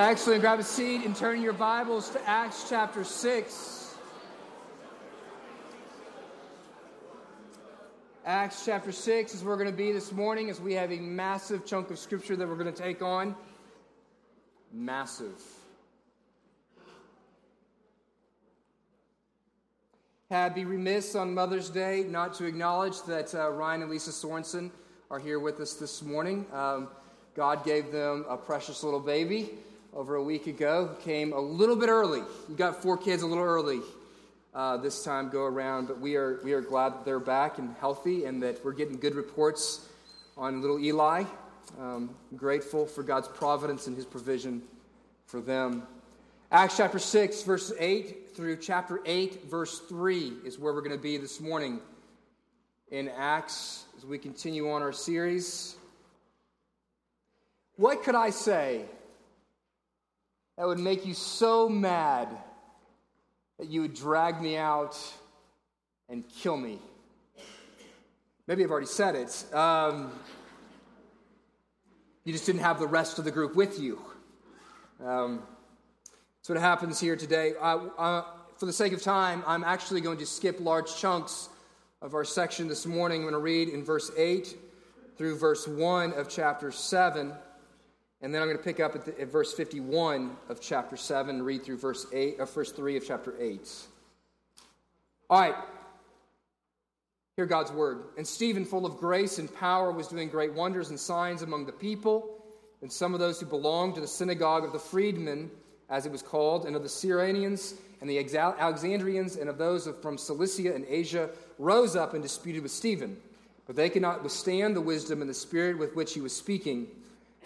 Excellent. Grab a seat and turn your Bibles to Acts chapter 6. Acts chapter 6 is where we're going to be this morning as we have a massive chunk of scripture that we're going to take on. Massive. I'd be remiss on Mother's Day not to acknowledge that uh, Ryan and Lisa Sorensen are here with us this morning. Um, God gave them a precious little baby over a week ago. Came a little bit early. You got four kids a little early uh, this time go around, but we are, we are glad that they're back and healthy and that we're getting good reports on little Eli. Um, grateful for God's providence and his provision for them. Acts chapter 6, verse 8 through chapter 8, verse 3 is where we're going to be this morning in Acts as we continue on our series. What could I say that would make you so mad that you would drag me out and kill me. Maybe I've already said it. Um, you just didn't have the rest of the group with you. Um, that's what happens here today. uh, for the sake of time, I'm actually going to skip large chunks of our section this morning. I'm going to read in verse 8 through verse 1 of chapter 7. And then I'm going to pick up at, the, at, verse 51 of chapter 7 and read through verse 8, uh, verse 3 of chapter 8. All right. Hear God's word. And Stephen, full of grace and power, was doing great wonders and signs among the people. And some of those who belonged to the synagogue of the freedmen, as it was called, and of the Cyrenians and the Alexandrians, and of those from Cilicia and Asia, rose up and disputed with Stephen. But they could not withstand the wisdom and the spirit with which he was speaking.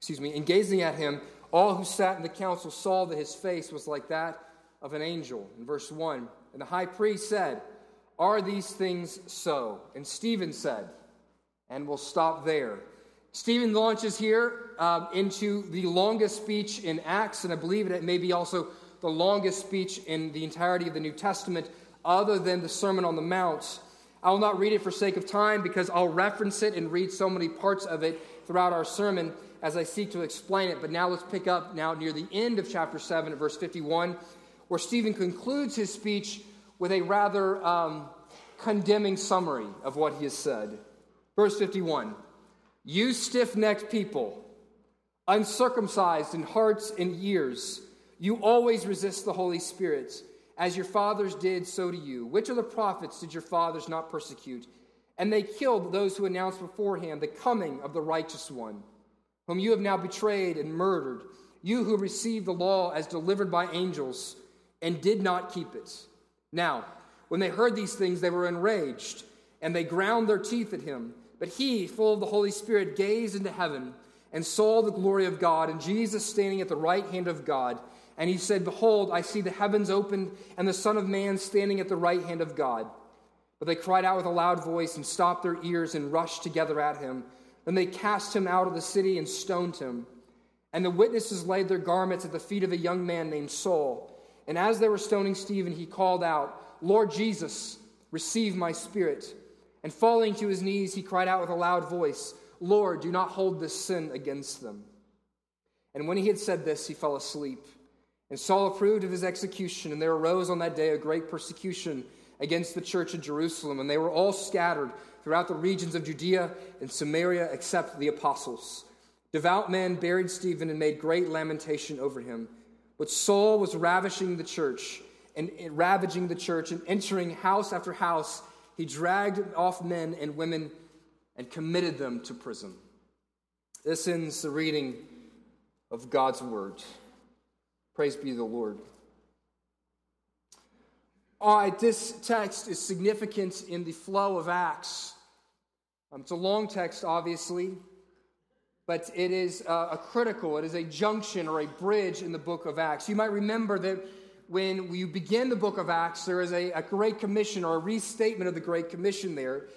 excuse me, and gazing at him, all who sat in the council saw that his face was like that of an angel. In verse 1, and the high priest said, Are these things so? And Stephen said, and we'll stop there. Stephen launches here um, into the longest speech in Acts, and I believe it may be also the longest speech in the entirety of the New Testament, other than the Sermon on the Mount. I will not read it for sake of time because I'll reference it and read so many parts of it throughout our sermon as I seek to explain it. But now let's pick up now near the end of chapter 7 at verse 51, where Stephen concludes his speech with a rather um, condemning summary of what he has said. Verse 51 You stiff necked people, uncircumcised in hearts and ears, you always resist the Holy Spirit. As your fathers did, so do you. Which of the prophets did your fathers not persecute? And they killed those who announced beforehand the coming of the righteous one whom you have now betrayed and murdered, you who received the law as delivered by angels and did not keep it. Now, when they heard these things, they were enraged, and they ground their teeth at him. But he, full of the Holy Spirit, gazed into heaven and saw the glory of God, and Jesus standing at the right hand of God. And he said, Behold, I see the heavens opened, and the Son of Man standing at the right hand of God. But they cried out with a loud voice and stopped their ears and rushed together at him. Then they cast him out of the city and stoned him. And the witnesses laid their garments at the feet of a young man named Saul. And as they were stoning Stephen, he called out, Lord Jesus, receive my spirit. And falling to his knees, he cried out with a loud voice, Lord, do not hold this sin against them. And when he had said this, he fell asleep. And Saul approved of his execution, and there arose on that day a great persecution against the church in Jerusalem, and they were all scattered throughout the regions of Judea and Samaria except the apostles. Devout men buried Stephen and made great lamentation over him. But Saul was ravishing the church and ravaging the church and entering house after house. He dragged off men and women and committed them to prison. This ends the reading of God's word. Praise be the Lord. All right, this text is significant in the flow of Acts. Um, it's a long text, obviously, but it is a critical, it is a junction or a bridge in the book of Acts. You might remember that when you begin the book of Acts, there is a, a Great Commission or a restatement of the Great Commission there,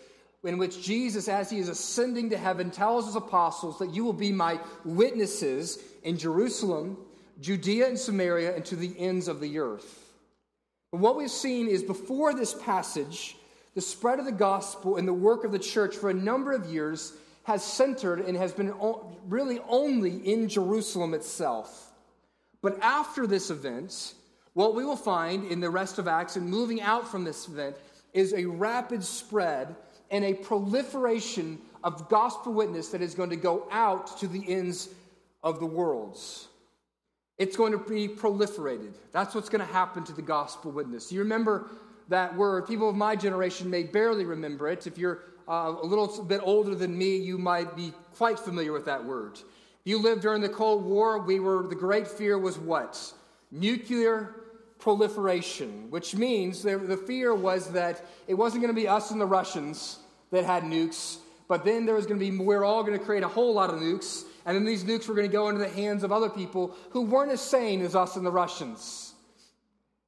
in which Jesus, as he is ascending to heaven, tells his apostles that you will be my witnesses in Jerusalem, Judea, and Samaria, and to the ends of the earth. But what we've seen is before this passage, the spread of the gospel and the work of the church for a number of years has centered and has been really only in Jerusalem itself. But after this event, what we will find in the rest of Acts and moving out from this event is a rapid spread and a proliferation of gospel witness that is going to go out to the ends of the worlds. It's going to be proliferated. That's what's going to happen to the gospel witness. You remember that word. People of my generation may barely remember it. If you're uh, a little bit older than me, you might be quite familiar with that word. You lived during the Cold War. We were the great fear was what? Nuclear proliferation, which means the, the fear was that it wasn't going to be us and the Russians that had nukes, but then there was going to be we we're all going to create a whole lot of nukes, and then these nukes were going to go into the hands of other people who weren't as sane as us and the Russians.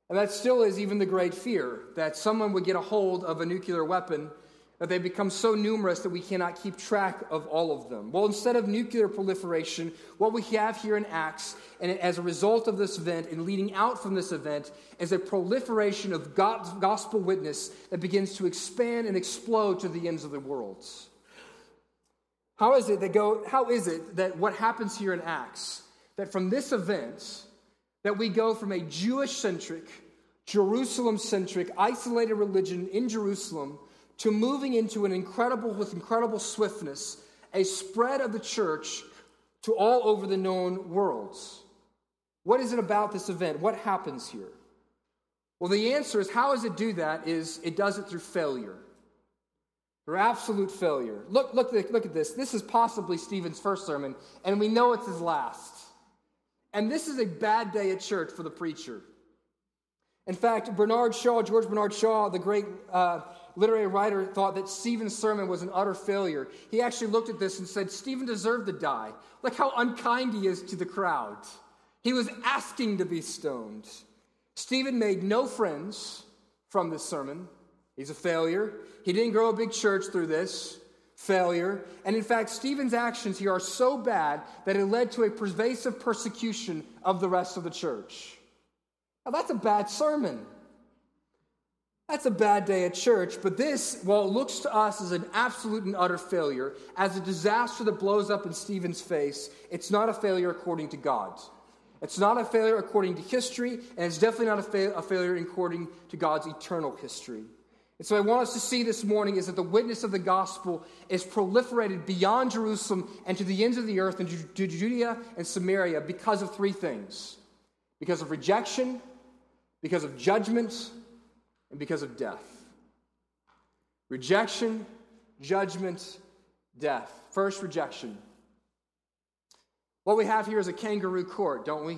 And that still is even the great fear that someone would get a hold of a nuclear weapon that they become so numerous that we cannot keep track of all of them. Well, instead of nuclear proliferation, what we have here in Acts, and as a result of this event and leading out from this event, is a proliferation of God's gospel witness that begins to expand and explode to the ends of the world. How is it that go, how is it that what happens here in Acts, that from this event, that we go from a Jewish centric, Jerusalem centric, isolated religion in Jerusalem to moving into an incredible, with incredible swiftness, a spread of the church to all over the known worlds. What is it about this event? What happens here? Well, the answer is how does it do that? Is it does it through failure. Absolute failure. Look, look, look at this. This is possibly Stephen's first sermon, and we know it's his last. And this is a bad day at church for the preacher. In fact, Bernard Shaw, George Bernard Shaw, the great uh, literary writer thought that Stephen's sermon was an utter failure. He actually looked at this and said, Stephen deserved to die. Look how unkind he is to the crowd. He was asking to be stoned. Stephen made no friends from this sermon. He's a failure. He didn't grow a big church through this. Failure. And in fact, Stephen's actions here are so bad that it led to a pervasive persecution of the rest of the church. Now, that's a bad sermon. That's a bad day at church, but this, while it looks to us as an absolute and utter failure, as a disaster that blows up in Stephen's face, it's not a failure according to God. It's not a failure according to history, and it's definitely not a, fa- a failure according to God's eternal history. And so, I want us to see this morning is that the witness of the gospel is proliferated beyond Jerusalem and to the ends of the earth and to Judea and Samaria because of three things because of rejection, because of judgment, and because of death. Rejection, judgment, death. First, rejection. What we have here is a kangaroo court, don't we?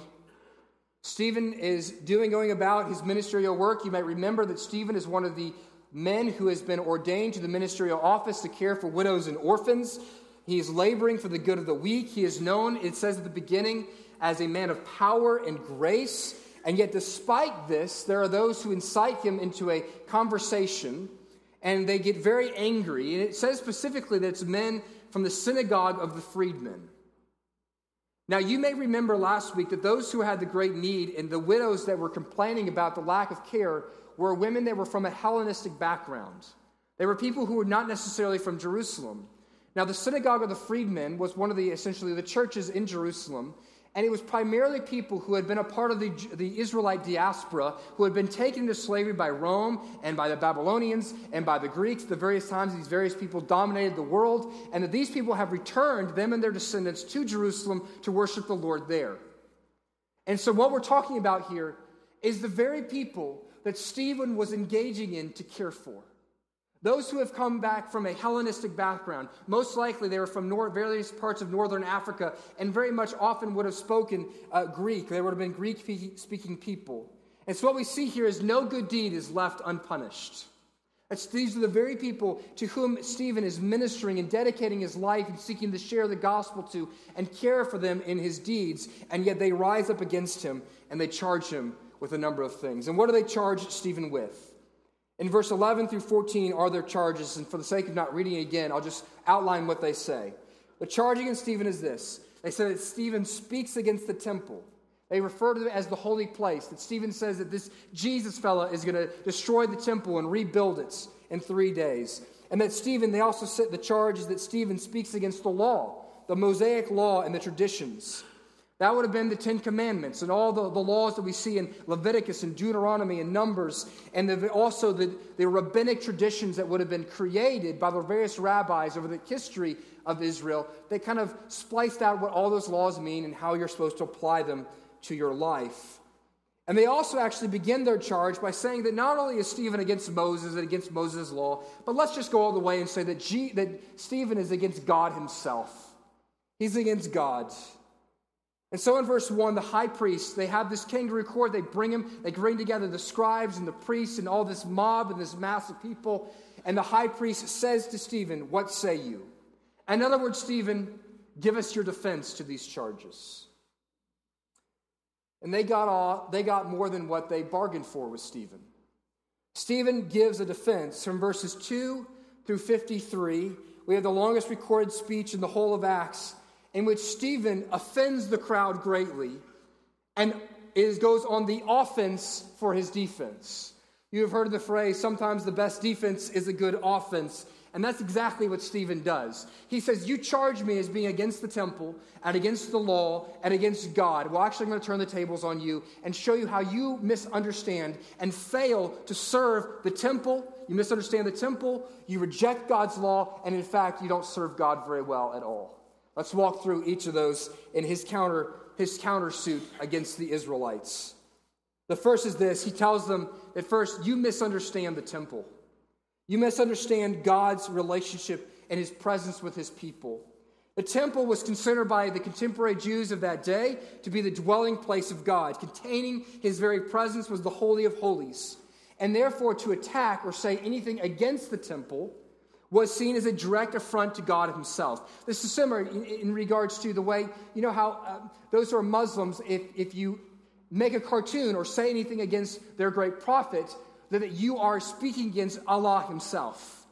Stephen is doing, going about his ministerial work. You might remember that Stephen is one of the men who has been ordained to the ministerial office to care for widows and orphans. He is laboring for the good of the weak. He is known, it says at the beginning, as a man of power and grace. And yet, despite this, there are those who incite him into a conversation and they get very angry. And it says specifically that it's men from the synagogue of the freedmen. Now, you may remember last week that those who had the great need and the widows that were complaining about the lack of care were women that were from a Hellenistic background. They were people who were not necessarily from Jerusalem. Now, the synagogue of the freedmen was one of the essentially the churches in Jerusalem, and it was primarily people who had been a part of the, the Israelite diaspora, who had been taken into slavery by Rome and by the Babylonians and by the Greeks. The various times these various people dominated the world, and that these people have returned, them and their descendants, to Jerusalem to worship the Lord there. And so, what we're talking about here is the very people that Stephen was engaging in to care for. Those who have come back from a Hellenistic background, most likely they were from various parts of northern Africa and very much often would have spoken uh, Greek. They would have been Greek speaking people. And so what we see here is no good deed is left unpunished. These are the very people to whom Stephen is ministering and dedicating his life and seeking to share the gospel to and care for them in his deeds. And yet they rise up against him and they charge him with a number of things. And what do they charge Stephen with? In verse 11 through 14 are their charges. And for the sake of not reading again, I'll just outline what they say. The charge against Stephen is this they say that Stephen speaks against the temple. They refer to it as the holy place. That Stephen says that this Jesus fella is going to destroy the temple and rebuild it in three days. And that Stephen, they also set the charge is that Stephen speaks against the law, the Mosaic law, and the traditions. That would have been the Ten Commandments and all the, the laws that we see in Leviticus and Deuteronomy and Numbers, and the, also the, the rabbinic traditions that would have been created by the various rabbis over the history of Israel. They kind of spliced out what all those laws mean and how you're supposed to apply them to your life. And they also actually begin their charge by saying that not only is Stephen against Moses and against Moses' law, but let's just go all the way and say that, G, that Stephen is against God himself. He's against God. And so in verse 1, the high priest, they have this kangaroo court, they bring him, they bring together the scribes and the priests and all this mob and this mass of people. And the high priest says to Stephen, What say you? In other words, Stephen, give us your defense to these charges. And they got, all, they got more than what they bargained for with Stephen. Stephen gives a defense from verses 2 through 53. We have the longest recorded speech in the whole of Acts, in which Stephen offends the crowd greatly and it goes on the offense for his defense. You have heard the phrase, sometimes the best defense is a good offense. And that's exactly what Stephen does. He says, You charge me as being against the temple and against the law and against God. Well, actually, I'm going to turn the tables on you and show you how you misunderstand and fail to serve the temple. You misunderstand the temple, you reject God's law, and in fact, you don't serve God very well at all. Let's walk through each of those in his counter his countersuit against the Israelites. The first is this he tells them that first, you misunderstand the temple. You misunderstand God's relationship and his presence with his people. The temple was considered by the contemporary Jews of that day to be the dwelling place of God. Containing his very presence was the Holy of Holies. And therefore, to attack or say anything against the temple was seen as a direct affront to God himself. This is similar in, in regards to the way, you know, how uh, those who are Muslims, if, if you make a cartoon or say anything against their great prophet, that you are speaking against Allah Himself.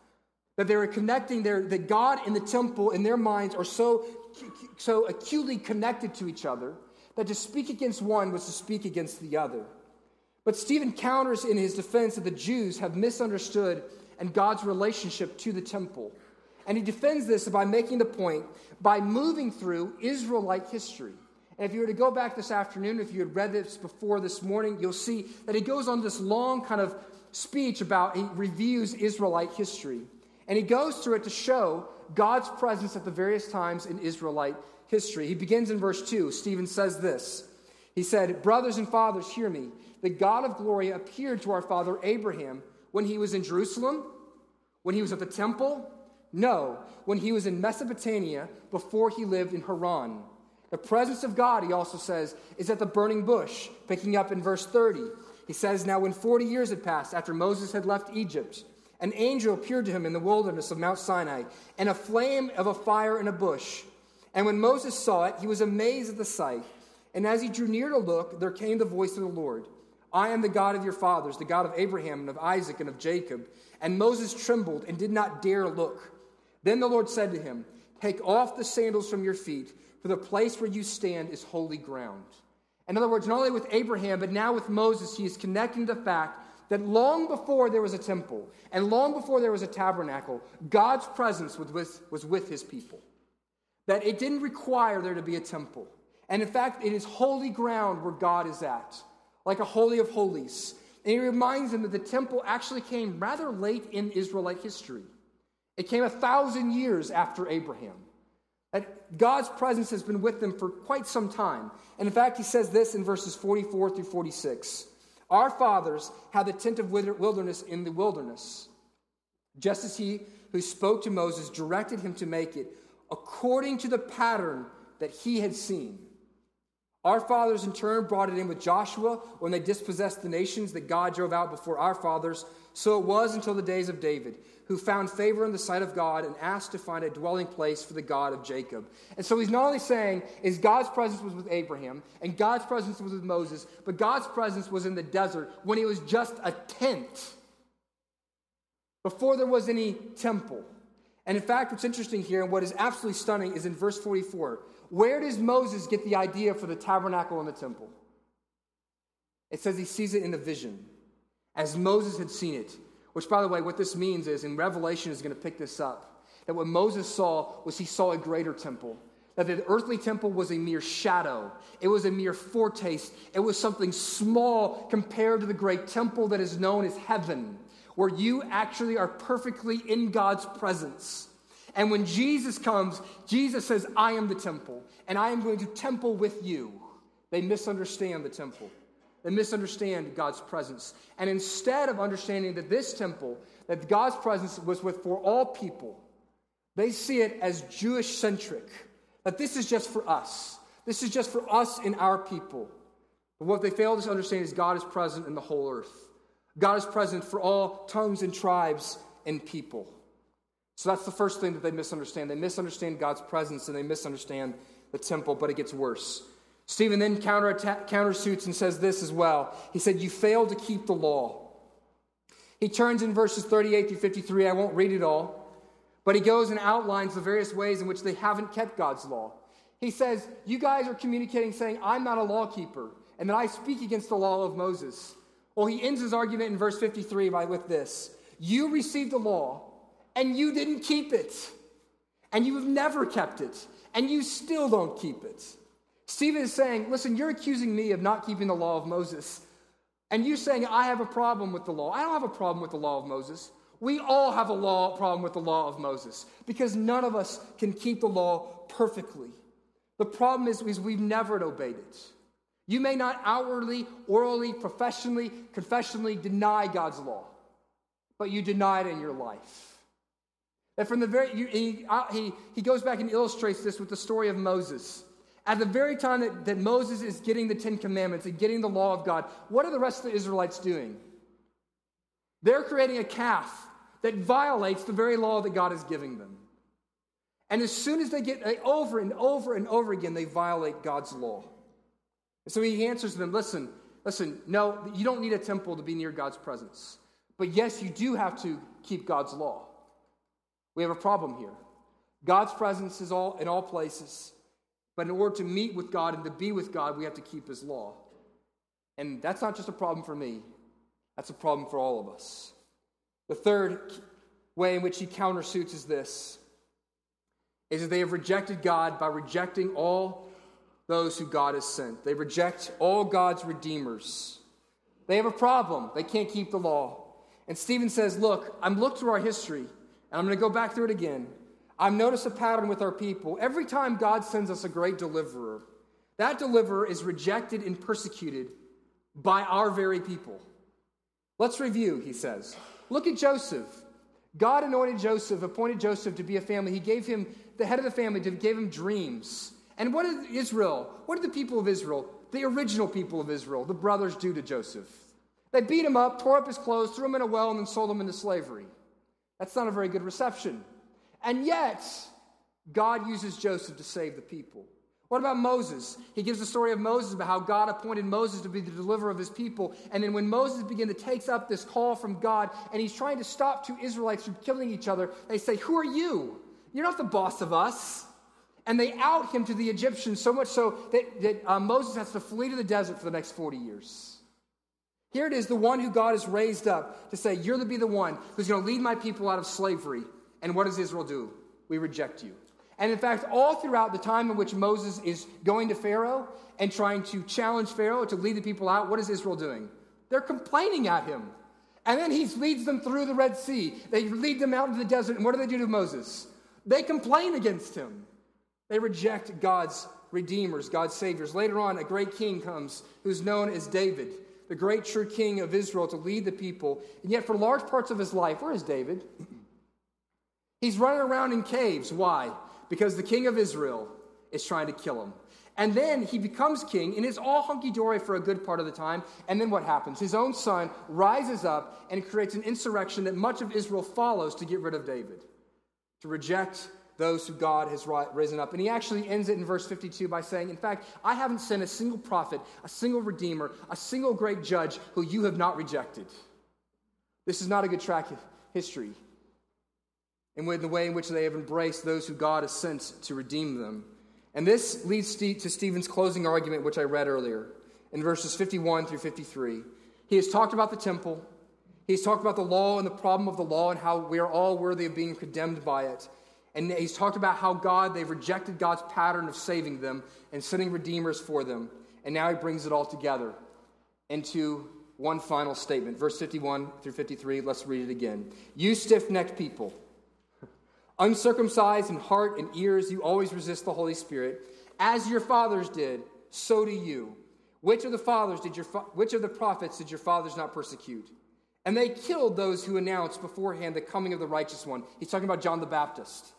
That they are connecting their, that God and the temple in their minds are so, so acutely connected to each other that to speak against one was to speak against the other. But Stephen counters in his defense that the Jews have misunderstood and God's relationship to the temple. And he defends this by making the point by moving through Israelite history. And if you were to go back this afternoon, if you had read this before this morning, you'll see that he goes on this long kind of speech about, he reviews Israelite history. And he goes through it to show God's presence at the various times in Israelite history. He begins in verse 2. Stephen says this He said, Brothers and fathers, hear me. The God of glory appeared to our father Abraham when he was in Jerusalem, when he was at the temple. No, when he was in Mesopotamia before he lived in Haran. The presence of God, he also says, is at the burning bush, picking up in verse 30. He says, Now when 40 years had passed after Moses had left Egypt, an angel appeared to him in the wilderness of Mount Sinai, and a flame of a fire in a bush. And when Moses saw it, he was amazed at the sight. And as he drew near to look, there came the voice of the Lord I am the God of your fathers, the God of Abraham and of Isaac and of Jacob. And Moses trembled and did not dare look. Then the Lord said to him, Take off the sandals from your feet for the place where you stand is holy ground. In other words, not only with Abraham, but now with Moses, he is connecting the fact that long before there was a temple and long before there was a tabernacle, God's presence was with, was with his people. That it didn't require there to be a temple. And in fact, it is holy ground where God is at, like a holy of holies. And he reminds them that the temple actually came rather late in Israelite history. It came a thousand years after Abraham. That God's presence has been with them for quite some time. And in fact, he says this in verses 44 through 46 Our fathers had the tent of wilderness in the wilderness, just as he who spoke to Moses directed him to make it according to the pattern that he had seen. Our fathers, in turn, brought it in with Joshua when they dispossessed the nations that God drove out before our fathers. So it was until the days of David, who found favor in the sight of God and asked to find a dwelling place for the God of Jacob. And so he's not only saying is God's presence was with Abraham and God's presence was with Moses, but God's presence was in the desert when it was just a tent before there was any temple. And in fact, what's interesting here and what is absolutely stunning is in verse 44. Where does Moses get the idea for the tabernacle and the temple? It says he sees it in a vision, as Moses had seen it. Which, by the way, what this means is, in Revelation is going to pick this up, that what Moses saw was he saw a greater temple. That the earthly temple was a mere shadow. It was a mere foretaste. It was something small compared to the great temple that is known as heaven, where you actually are perfectly in God's presence. And when Jesus comes, Jesus says, I am the temple, and I am going to temple with you. They misunderstand the temple. They misunderstand God's presence. And instead of understanding that this temple, that God's presence was with for all people, they see it as Jewish centric. That this is just for us. This is just for us and our people. But what they fail to understand is God is present in the whole earth. God is present for all tongues and tribes and people. So that's the first thing that they misunderstand. They misunderstand God's presence and they misunderstand the temple, but it gets worse. Stephen then counter countersuits and says this as well. He said, You failed to keep the law. He turns in verses 38 through 53. I won't read it all, but he goes and outlines the various ways in which they haven't kept God's law. He says, You guys are communicating saying, I'm not a lawkeeper, and that I speak against the law of Moses. Well, he ends his argument in verse 53 by with this You received the law and you didn't keep it. And you have never kept it. And you still don't keep it. Stephen is saying, listen, you're accusing me of not keeping the law of Moses. And you're saying, I have a problem with the law. I don't have a problem with the law of Moses. We all have a law problem with the law of Moses because none of us can keep the law perfectly. The problem is, is we've never obeyed it. You may not outwardly, orally, professionally, confessionally deny God's law, but you deny it in your life. That from the very, he, he, he goes back and illustrates this with the story of Moses. At the very time that, that Moses is getting the Ten Commandments and getting the law of God, what are the rest of the Israelites doing? They're creating a calf that violates the very law that God is giving them. And as soon as they get over and over and over again, they violate God's law. And so he answers them listen, listen, no, you don't need a temple to be near God's presence. But yes, you do have to keep God's law. We have a problem here. God's presence is all in all places. But in order to meet with God and to be with God, we have to keep his law. And that's not just a problem for me. That's a problem for all of us. The third way in which he countersuits is this is that they have rejected God by rejecting all those who God has sent. They reject all God's redeemers. They have a problem. They can't keep the law. And Stephen says, Look, I'm looked through our history. And I'm going to go back through it again. I've noticed a pattern with our people. Every time God sends us a great deliverer, that deliverer is rejected and persecuted by our very people. Let's review, he says. Look at Joseph. God anointed Joseph, appointed Joseph to be a family. He gave him the head of the family, gave him dreams. And what did Israel, what did the people of Israel, the original people of Israel, the brothers do to Joseph? They beat him up, tore up his clothes, threw him in a well, and then sold him into slavery. That's not a very good reception. And yet, God uses Joseph to save the people. What about Moses? He gives the story of Moses about how God appointed Moses to be the deliverer of his people. And then when Moses begins to take up this call from God and he's trying to stop two Israelites from killing each other, they say, Who are you? You're not the boss of us. And they out him to the Egyptians so much so that, that uh, Moses has to flee to the desert for the next 40 years. Here it is, the one who God has raised up to say, You're to be the one who's going to lead my people out of slavery. And what does Israel do? We reject you. And in fact, all throughout the time in which Moses is going to Pharaoh and trying to challenge Pharaoh to lead the people out, what is Israel doing? They're complaining at him. And then he leads them through the Red Sea. They lead them out into the desert. And what do they do to Moses? They complain against him. They reject God's redeemers, God's saviors. Later on, a great king comes who's known as David the great true king of Israel, to lead the people. And yet, for large parts of his life, where is David? He's running around in caves. Why? Because the king of Israel is trying to kill him. And then he becomes king, and it's all hunky dory for a good part of the time. And then what happens? His own son rises up and creates an insurrection that much of Israel follows to get rid of David, to reject those who God has risen up. And he actually ends it in verse 52 by saying, In fact, I haven't sent a single prophet, a single redeemer, a single great judge who you have not rejected. This is not a good track of history. And with the way in which they have embraced those who God has sent to redeem them. And this leads to Stephen's closing argument, which I read earlier in verses 51 through 53. He has talked about the temple, he's talked about the law and the problem of the law and how we are all worthy of being condemned by it. And he's talked about how God, they've rejected God's pattern of saving them and sending redeemers for them. And now he brings it all together into one final statement. Verse 51 through 53, let's read it again. You stiff necked people. Uncircumcised in heart and ears, you always resist the Holy Spirit. As your fathers did, so do you. Which of the fathers did your which of the prophets did your fathers not persecute? And they killed those who announced beforehand the coming of the righteous one. He's talking about John the Baptist.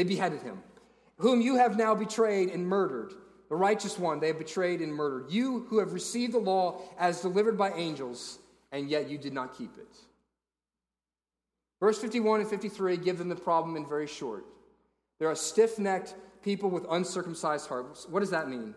They beheaded him. Whom you have now betrayed and murdered. The righteous one they have betrayed and murdered. You who have received the law as delivered by angels, and yet you did not keep it. Verse 51 and 53 give them the problem in very short. There are stiff necked people with uncircumcised hearts. What does that mean?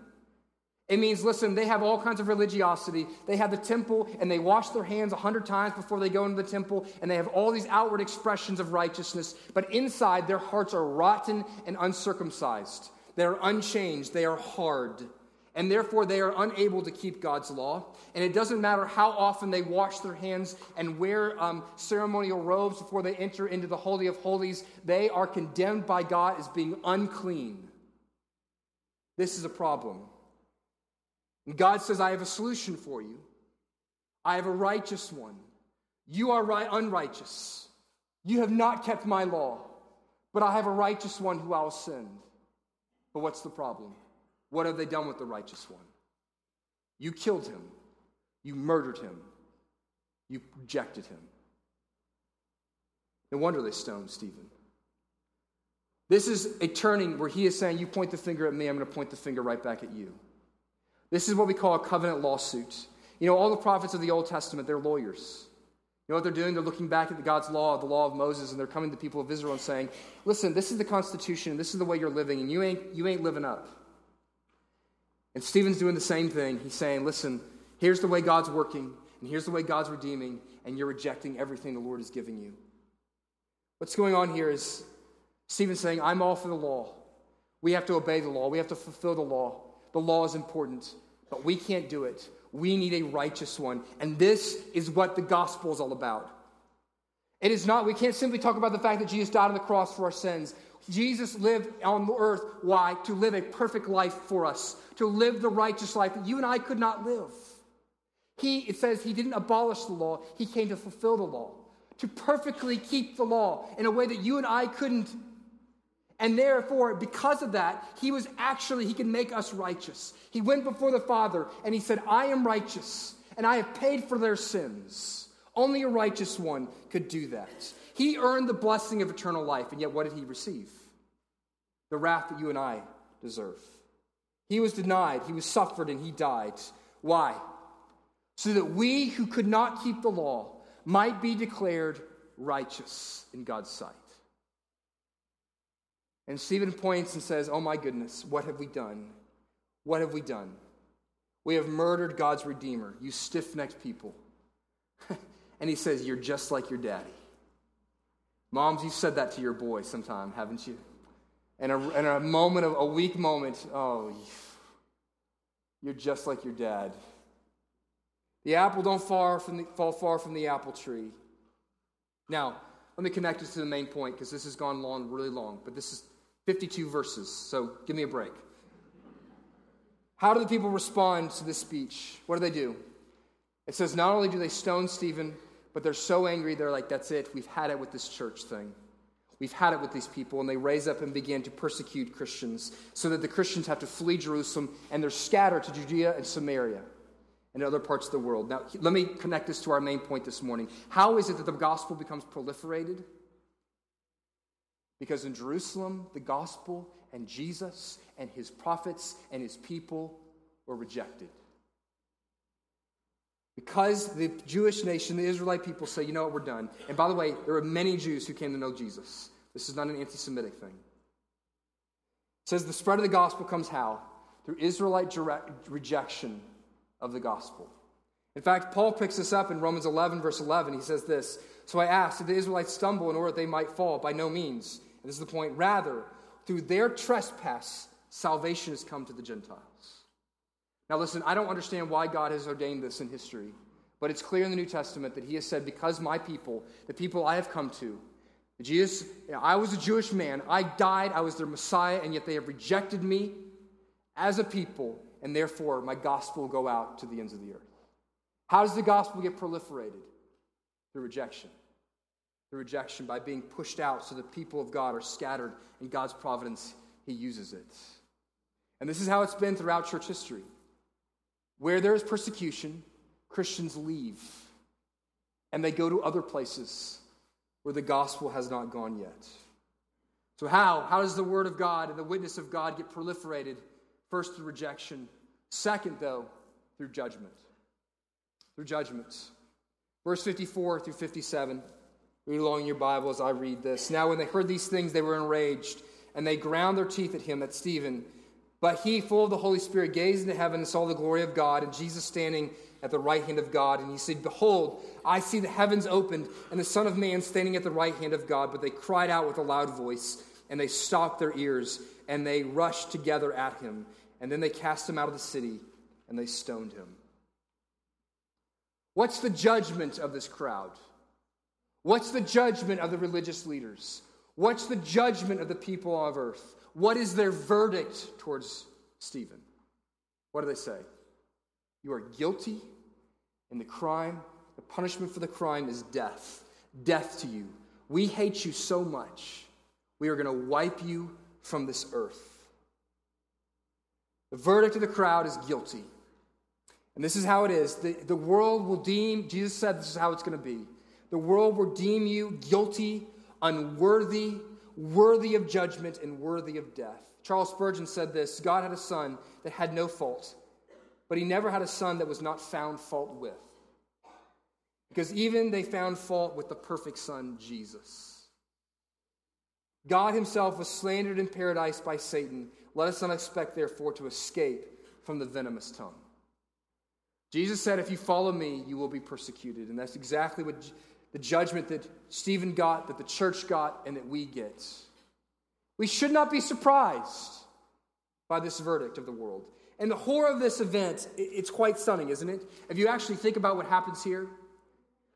It means, listen, they have all kinds of religiosity. They have the temple and they wash their hands a hundred times before they go into the temple, and they have all these outward expressions of righteousness, but inside their hearts are rotten and uncircumcised. They are unchanged, they are hard and therefore they are unable to keep God's law. And it doesn't matter how often they wash their hands and wear um, ceremonial robes before they enter into the Holy of Holies, they are condemned by God as being unclean. This is a problem. And God says, I have a solution for you. I have a righteous one. You are right, unrighteous. You have not kept my law, but I have a righteous one who I will send. But what's the problem? What have they done with the righteous one? You killed him. You murdered him. You rejected him. No wonder they stoned Stephen. This is a turning where he is saying, You point the finger at me, I'm going to point the finger right back at you. This is what we call a covenant lawsuit. You know, all the prophets of the Old Testament, they're lawyers. You know what they're doing? They're looking back at God's law, the law of Moses, and they're coming to the people of Israel and saying, Listen, this is the Constitution, this is the way you're living, and you ain't, you ain't living up. And Stephen's doing the same thing. He's saying, listen, here's the way God's working, and here's the way God's redeeming, and you're rejecting everything the Lord is giving you. What's going on here is Stephen's saying, I'm all for the law. We have to obey the law, we have to fulfill the law. The law is important, but we can't do it. We need a righteous one. And this is what the gospel is all about. It is not, we can't simply talk about the fact that Jesus died on the cross for our sins. Jesus lived on the earth. Why? To live a perfect life for us, to live the righteous life that you and I could not live. He, it says, he didn't abolish the law, he came to fulfill the law, to perfectly keep the law in a way that you and I couldn't. And therefore, because of that, he was actually, he can make us righteous. He went before the Father and he said, I am righteous and I have paid for their sins. Only a righteous one could do that. He earned the blessing of eternal life, and yet what did he receive? The wrath that you and I deserve. He was denied, he was suffered, and he died. Why? So that we who could not keep the law might be declared righteous in God's sight. And Stephen points and says, Oh my goodness, what have we done? What have we done? We have murdered God's Redeemer, you stiff necked people. and he says, You're just like your daddy. Moms, you've said that to your boy sometime, haven't you? And a, and a moment of a weak moment, oh, you're just like your dad. The apple don't far from the, fall far from the apple tree. Now, let me connect this to the main point because this has gone long, really long. But this is 52 verses, so give me a break. How do the people respond to this speech? What do they do? It says not only do they stone Stephen, but they're so angry, they're like, that's it. We've had it with this church thing. We've had it with these people. And they raise up and begin to persecute Christians so that the Christians have to flee Jerusalem and they're scattered to Judea and Samaria and other parts of the world. Now, let me connect this to our main point this morning. How is it that the gospel becomes proliferated? Because in Jerusalem, the gospel and Jesus and his prophets and his people were rejected. Because the Jewish nation, the Israelite people say, you know what, we're done. And by the way, there were many Jews who came to know Jesus. This is not an anti Semitic thing. It says the spread of the gospel comes how? Through Israelite direct, rejection of the gospel. In fact, Paul picks this up in Romans 11, verse 11. He says this So I asked, did the Israelites stumble in order that they might fall? By no means. This is the point. Rather, through their trespass, salvation has come to the Gentiles. Now, listen, I don't understand why God has ordained this in history, but it's clear in the New Testament that He has said, Because my people, the people I have come to, Jesus, you know, I was a Jewish man. I died. I was their Messiah, and yet they have rejected me as a people, and therefore my gospel will go out to the ends of the earth. How does the gospel get proliferated? Through rejection. Through rejection, by being pushed out so the people of God are scattered. In God's providence, He uses it. And this is how it's been throughout church history. Where there is persecution, Christians leave and they go to other places where the gospel has not gone yet. So, how? How does the word of God and the witness of God get proliferated? First, through rejection. Second, though, through judgment. Through judgments. Verse 54 through 57. Read along your Bible as I read this. Now, when they heard these things, they were enraged, and they ground their teeth at him, at Stephen. But he, full of the Holy Spirit, gazed into heaven and saw the glory of God, and Jesus standing at the right hand of God. And he said, Behold, I see the heavens opened, and the Son of Man standing at the right hand of God. But they cried out with a loud voice, and they stopped their ears, and they rushed together at him. And then they cast him out of the city, and they stoned him. What's the judgment of this crowd? What's the judgment of the religious leaders? What's the judgment of the people of earth? What is their verdict towards Stephen? What do they say? You are guilty in the crime. The punishment for the crime is death. Death to you. We hate you so much, we are going to wipe you from this earth. The verdict of the crowd is guilty. And this is how it is. The, the world will deem, Jesus said this is how it's going to be. The world will deem you guilty, unworthy, worthy of judgment, and worthy of death. Charles Spurgeon said this God had a son that had no fault, but he never had a son that was not found fault with. Because even they found fault with the perfect son, Jesus. God himself was slandered in paradise by Satan. Let us not expect, therefore, to escape from the venomous tongue. Jesus said, If you follow me, you will be persecuted. And that's exactly what the judgment that Stephen got, that the church got, and that we get. We should not be surprised by this verdict of the world. And the horror of this event, it's quite stunning, isn't it? If you actually think about what happens here,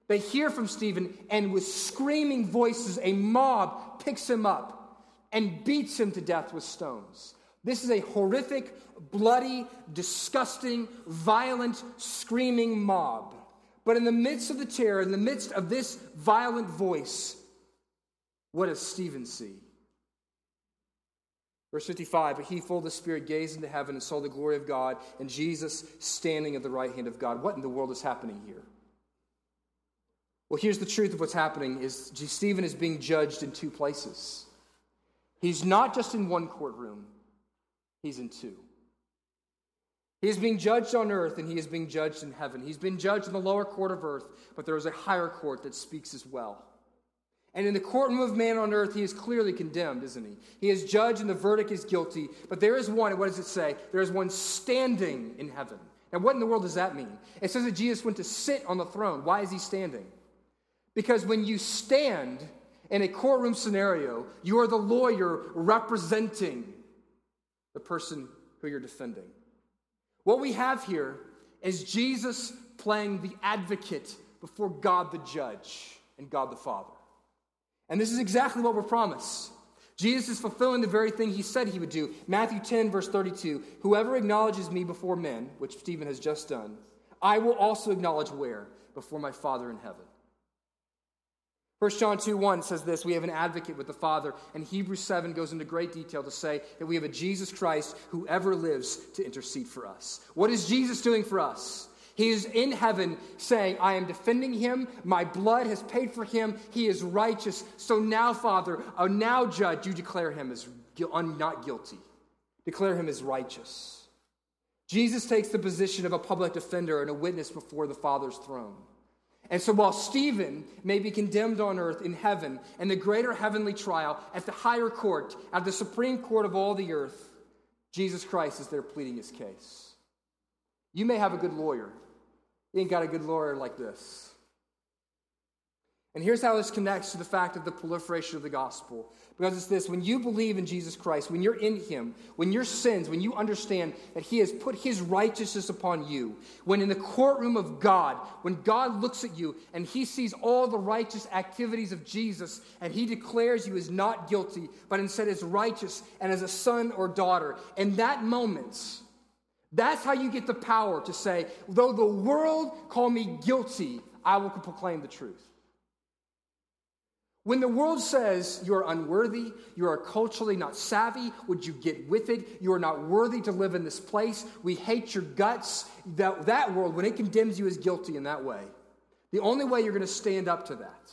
they hear from Stephen, and with screaming voices, a mob picks him up and beats him to death with stones. This is a horrific, bloody, disgusting, violent, screaming mob. But in the midst of the terror, in the midst of this violent voice, what does Stephen see? Verse 55 But he, full of the Spirit, gazed into heaven and saw the glory of God and Jesus standing at the right hand of God. What in the world is happening here? Well, here's the truth of what's happening is Stephen is being judged in two places. He's not just in one courtroom, he's in two. He is being judged on earth and he is being judged in heaven. He's been judged in the lower court of earth, but there is a higher court that speaks as well. And in the courtroom of man on earth, he is clearly condemned, isn't he? He is judged and the verdict is guilty, but there is one, what does it say? There is one standing in heaven. Now, what in the world does that mean? It says that Jesus went to sit on the throne. Why is he standing? Because when you stand in a courtroom scenario, you are the lawyer representing the person who you're defending. What we have here is Jesus playing the advocate before God the judge and God the Father. And this is exactly what we're promised. Jesus is fulfilling the very thing he said he would do. Matthew 10, verse 32 Whoever acknowledges me before men, which Stephen has just done, I will also acknowledge where? Before my Father in heaven. 1 John 2 1 says this We have an advocate with the Father. And Hebrews 7 goes into great detail to say that we have a Jesus Christ who ever lives to intercede for us. What is Jesus doing for us? He is in heaven saying, I am defending him. My blood has paid for him. He is righteous. So now, Father, now, Judge, you declare him as not guilty. Declare him as righteous. Jesus takes the position of a public defender and a witness before the Father's throne. And so while Stephen may be condemned on earth in heaven and the greater heavenly trial at the higher court, at the supreme court of all the earth, Jesus Christ is there pleading his case. You may have a good lawyer. You ain't got a good lawyer like this. And here's how this connects to the fact of the proliferation of the gospel. Because it's this when you believe in Jesus Christ, when you're in Him, when your sins, when you understand that He has put His righteousness upon you, when in the courtroom of God, when God looks at you and He sees all the righteous activities of Jesus and He declares you as not guilty, but instead as righteous and as a son or daughter, in that moment, that's how you get the power to say, though the world call me guilty, I will proclaim the truth. When the world says you are unworthy, you are culturally not savvy, would you get with it? You are not worthy to live in this place. We hate your guts. That, that world, when it condemns you as guilty in that way, the only way you're going to stand up to that,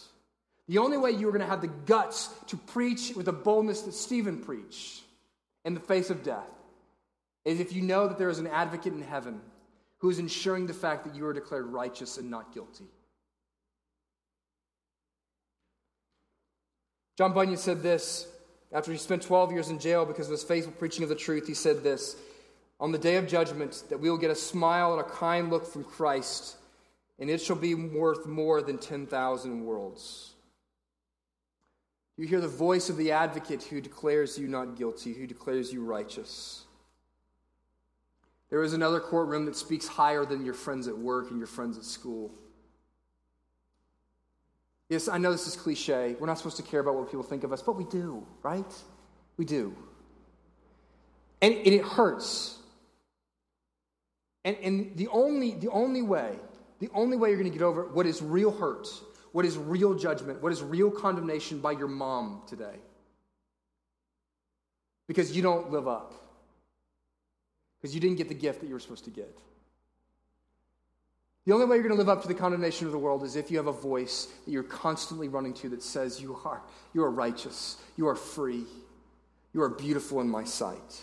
the only way you're going to have the guts to preach with the boldness that Stephen preached in the face of death, is if you know that there is an advocate in heaven who is ensuring the fact that you are declared righteous and not guilty. John Bunyan said this after he spent 12 years in jail because of his faithful preaching of the truth. He said this On the day of judgment, that we will get a smile and a kind look from Christ, and it shall be worth more than 10,000 worlds. You hear the voice of the advocate who declares you not guilty, who declares you righteous. There is another courtroom that speaks higher than your friends at work and your friends at school. Yes, I know this is cliche. We're not supposed to care about what people think of us, but we do, right? We do. And, and it hurts. And, and the, only, the only way, the only way you're going to get over what is real hurt, what is real judgment, what is real condemnation by your mom today. Because you don't live up. Because you didn't get the gift that you were supposed to get. The only way you're going to live up to the condemnation of the world is if you have a voice that you're constantly running to that says, You are, you are righteous, you are free, you are beautiful in my sight.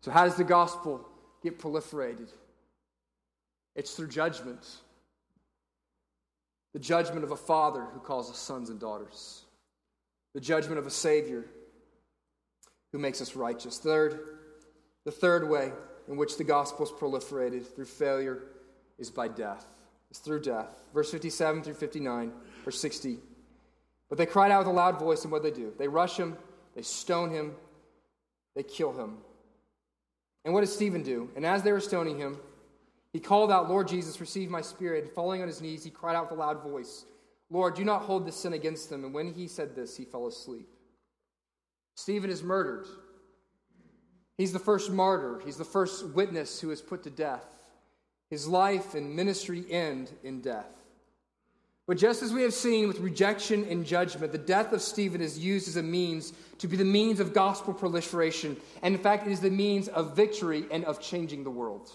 So, how does the gospel get proliferated? It's through judgment. The judgment of a father who calls us sons and daughters, the judgment of a Savior who makes us righteous. Third, the third way in which the gospel is proliferated through failure is by death. It's through death. Verse 57 through 59, or 60. But they cried out with a loud voice, and what they do? They rush him, they stone him, they kill him. And what does Stephen do? And as they were stoning him, he called out, Lord Jesus, receive my spirit. And falling on his knees, he cried out with a loud voice, Lord, do not hold this sin against them. And when he said this, he fell asleep. Stephen is murdered. He's the first martyr, he's the first witness who is put to death. His life and ministry end in death. But just as we have seen with rejection and judgment, the death of Stephen is used as a means to be the means of gospel proliferation. And in fact, it is the means of victory and of changing the world.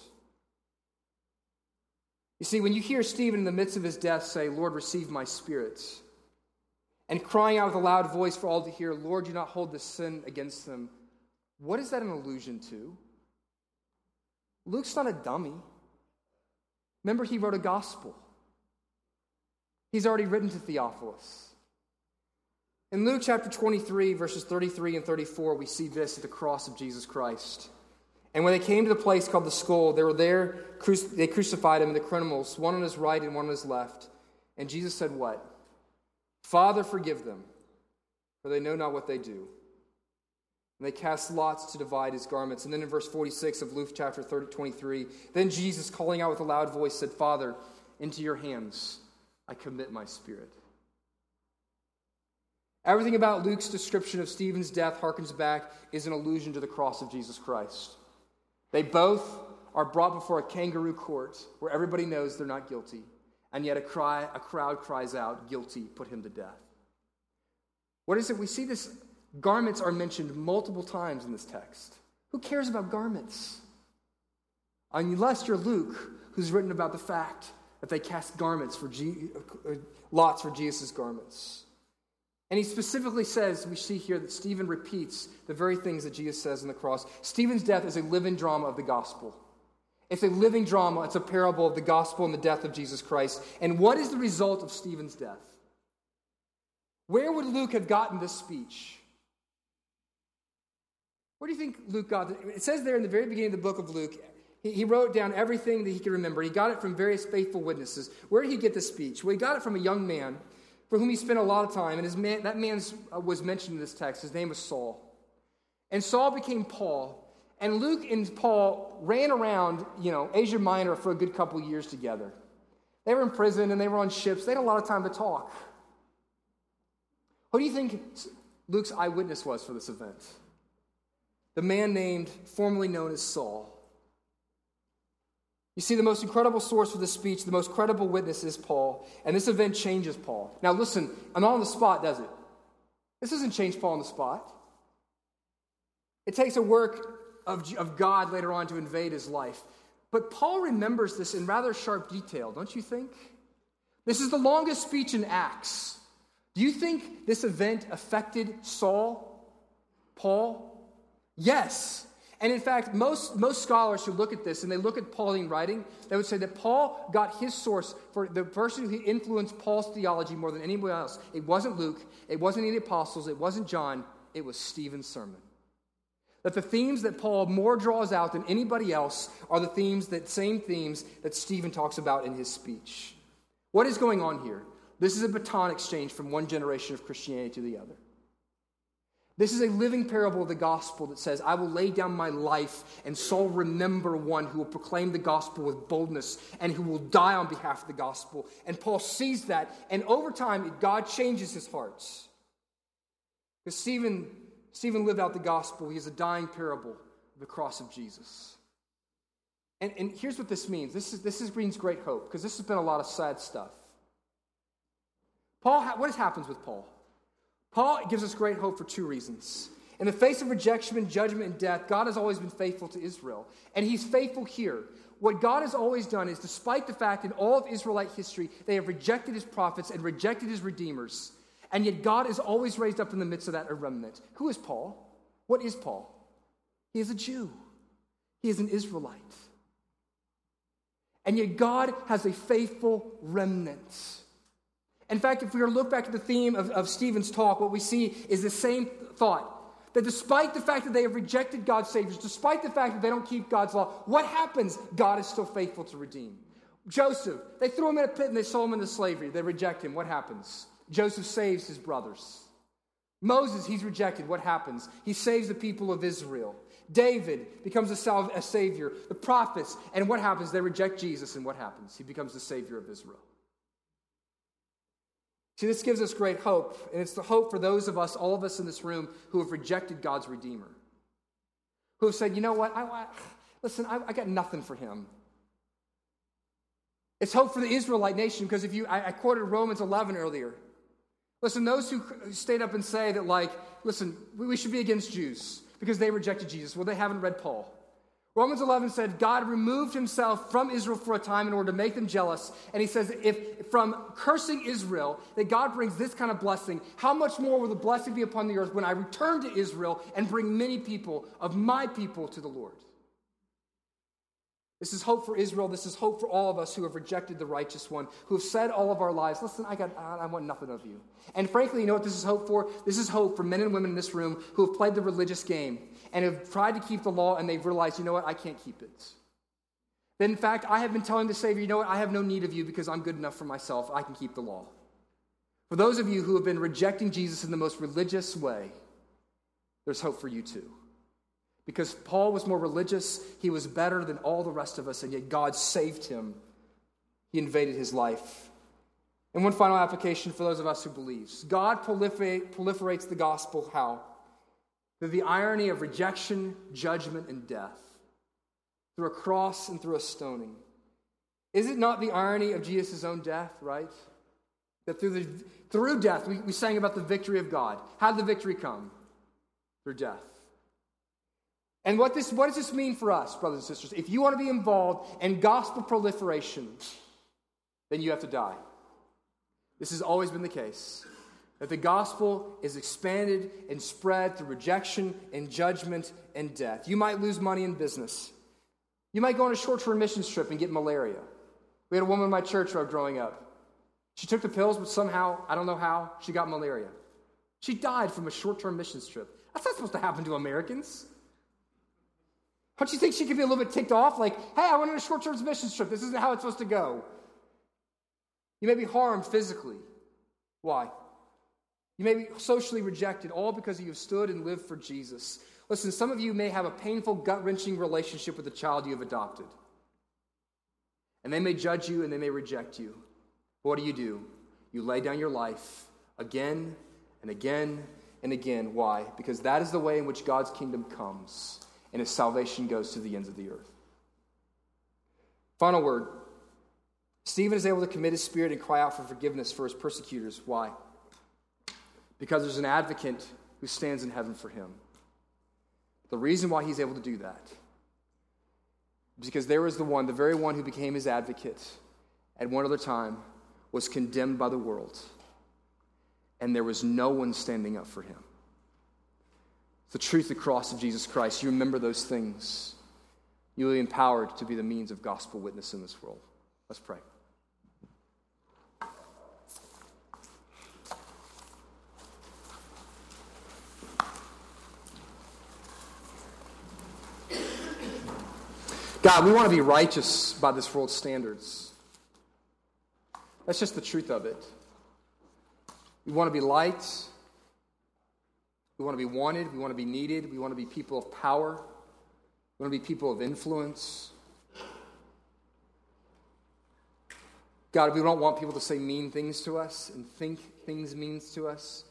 You see, when you hear Stephen in the midst of his death say, Lord, receive my spirit, and crying out with a loud voice for all to hear, Lord, do not hold this sin against them, what is that an allusion to? Luke's not a dummy. Remember, he wrote a gospel. He's already written to Theophilus. In Luke chapter 23, verses 33 and 34, we see this at the cross of Jesus Christ. And when they came to the place called the skull, they were there, they crucified him and the criminals, one on his right and one on his left. And Jesus said, What? Father, forgive them, for they know not what they do. And they cast lots to divide his garments. And then in verse 46 of Luke chapter 30, 23, then Jesus, calling out with a loud voice, said, Father, into your hands I commit my spirit. Everything about Luke's description of Stephen's death harkens back is an allusion to the cross of Jesus Christ. They both are brought before a kangaroo court where everybody knows they're not guilty, and yet a, cry, a crowd cries out, Guilty, put him to death. What is it? We see this Garments are mentioned multiple times in this text. Who cares about garments? Unless you're Luke, who's written about the fact that they cast garments for uh, lots for Jesus' garments. And he specifically says, we see here that Stephen repeats the very things that Jesus says on the cross. Stephen's death is a living drama of the gospel. It's a living drama, it's a parable of the gospel and the death of Jesus Christ. And what is the result of Stephen's death? Where would Luke have gotten this speech? Where do you think Luke got it? It says there in the very beginning of the book of Luke, he, wrote down everything that he could remember. He got it from various faithful witnesses. Where did he get the speech? Well, he got it from a young man for whom he spent a lot of time. And his man, that man uh, was mentioned in this text. His name was Saul. And Saul became Paul. And Luke and Paul ran around, you know, Asia Minor for a good couple years together. They were in prison and they were on ships. They had a lot of time to talk. Who do you think Luke's eyewitness was for this event? The man named, formerly known as Saul. You see, the most incredible source for this speech, the most credible witness is Paul, and this event changes Paul. Now, listen, I'm not on the spot, does it? This doesn't change Paul on the spot. It takes a work of, of God later on to invade his life. But Paul remembers this in rather sharp detail, don't you think? This is the longest speech in Acts. Do you think this event affected Saul, Paul? Yes. And in fact, most, most scholars who look at this and they look at Pauline writing, they would say that Paul got his source for the person who influenced Paul's theology more than anyone else. It wasn't Luke, it wasn't any apostles, it wasn't John, it was Stephen's sermon. That the themes that Paul more draws out than anybody else are the themes that same themes that Stephen talks about in his speech. What is going on here? This is a baton exchange from one generation of Christianity to the other. This is a living parable of the gospel that says, I will lay down my life, and so remember one who will proclaim the gospel with boldness and who will die on behalf of the gospel. And Paul sees that, and over time, God changes his hearts. Because Stephen, Stephen lived out the gospel. He is a dying parable of the cross of Jesus. And, and here's what this means this, is, this is, brings great hope, because this has been a lot of sad stuff. Paul, what happens with Paul? Paul gives us great hope for two reasons. In the face of rejection, and judgment, and death, God has always been faithful to Israel. And he's faithful here. What God has always done is, despite the fact in all of Israelite history, they have rejected his prophets and rejected his redeemers, and yet God is always raised up in the midst of that a remnant. Who is Paul? What is Paul? He is a Jew, he is an Israelite. And yet God has a faithful remnant. In fact, if we were to look back at the theme of, of Stephen's talk, what we see is the same thought. That despite the fact that they have rejected God's saviors, despite the fact that they don't keep God's law, what happens? God is still faithful to redeem. Joseph, they threw him in a pit and they sold him into slavery. They reject him. What happens? Joseph saves his brothers. Moses, he's rejected. What happens? He saves the people of Israel. David becomes a, salve, a savior. The prophets, and what happens? They reject Jesus, and what happens? He becomes the savior of Israel. See, this gives us great hope, and it's the hope for those of us, all of us in this room, who have rejected God's Redeemer, who have said, you know what, I, I listen, I, I, got nothing for him. It's hope for the Israelite nation, because if you, I, I quoted Romans 11 earlier. Listen, those who stayed up and say that, like, listen, we, we should be against Jews because they rejected Jesus, well, they haven't read Paul. Romans 11 said God removed himself from Israel for a time in order to make them jealous. And he says, if from cursing Israel that God brings this kind of blessing, how much more will the blessing be upon the earth when I return to Israel and bring many people of my people to the Lord? This is hope for Israel. This is hope for all of us who have rejected the righteous one, who have said all of our lives, listen, I, got, I want nothing of you. And frankly, you know what this is hope for? This is hope for men and women in this room who have played the religious game and have tried to keep the law and they've realized, you know what, I can't keep it. Then, in fact, I have been telling the Savior, you know what, I have no need of you because I'm good enough for myself. I can keep the law. For those of you who have been rejecting Jesus in the most religious way, there's hope for you too. Because Paul was more religious, he was better than all the rest of us, and yet God saved him. He invaded his life. And one final application for those of us who believes God proliferates the gospel how? Through the irony of rejection, judgment, and death, through a cross and through a stoning. Is it not the irony of Jesus' own death, right? That through, the, through death, we, we sang about the victory of God. How did the victory come? Through death. And what, this, what does this mean for us, brothers and sisters? If you want to be involved in gospel proliferation, then you have to die. This has always been the case. That the gospel is expanded and spread through rejection and judgment and death. You might lose money in business. You might go on a short term mission trip and get malaria. We had a woman in my church growing up. She took the pills, but somehow, I don't know how, she got malaria. She died from a short term missions trip. That's not supposed to happen to Americans. Don't you think she could be a little bit ticked off? Like, hey, I went on a short term missions trip. This isn't how it's supposed to go. You may be harmed physically. Why? You may be socially rejected, all because you have stood and lived for Jesus. Listen, some of you may have a painful, gut wrenching relationship with the child you have adopted. And they may judge you and they may reject you. But What do you do? You lay down your life again and again and again. Why? Because that is the way in which God's kingdom comes and his salvation goes to the ends of the earth. Final word Stephen is able to commit his spirit and cry out for forgiveness for his persecutors. Why? Because there's an advocate who stands in heaven for him. The reason why he's able to do that is because there was the one, the very one who became his advocate at one other time, was condemned by the world, and there was no one standing up for him. The truth, of the cross of Jesus Christ. You remember those things. You will be empowered to be the means of gospel witness in this world. Let's pray. God, we want to be righteous by this world's standards. That's just the truth of it. We want to be light. We want to be wanted. We want to be needed. We want to be people of power. We want to be people of influence. God, we don't want people to say mean things to us and think things mean to us,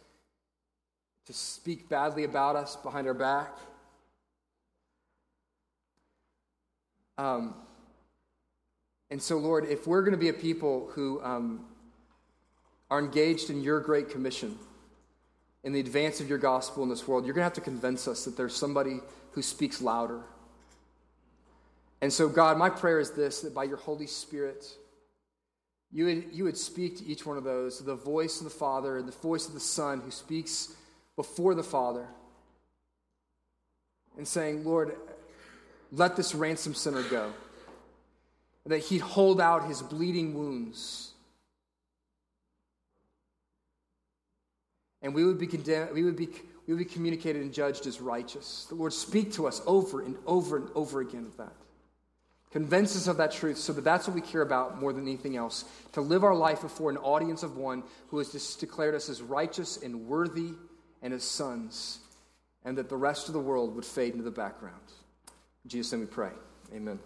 to speak badly about us behind our back. Um, and so, Lord, if we're going to be a people who um, are engaged in your great commission, in the advance of your gospel in this world, you're going to have to convince us that there's somebody who speaks louder. And so, God, my prayer is this that by your Holy Spirit, you would, you would speak to each one of those, the voice of the Father and the voice of the Son who speaks before the Father, and saying, Lord, let this ransom sinner go. That he'd hold out his bleeding wounds. And we would be condemned, we would be, we would be communicated and judged as righteous. The Lord speak to us over and over and over again of that. Convince us of that truth so that that's what we care about more than anything else. To live our life before an audience of one who has just declared us as righteous and worthy and as sons, and that the rest of the world would fade into the background. In Jesus' name we pray. Amen.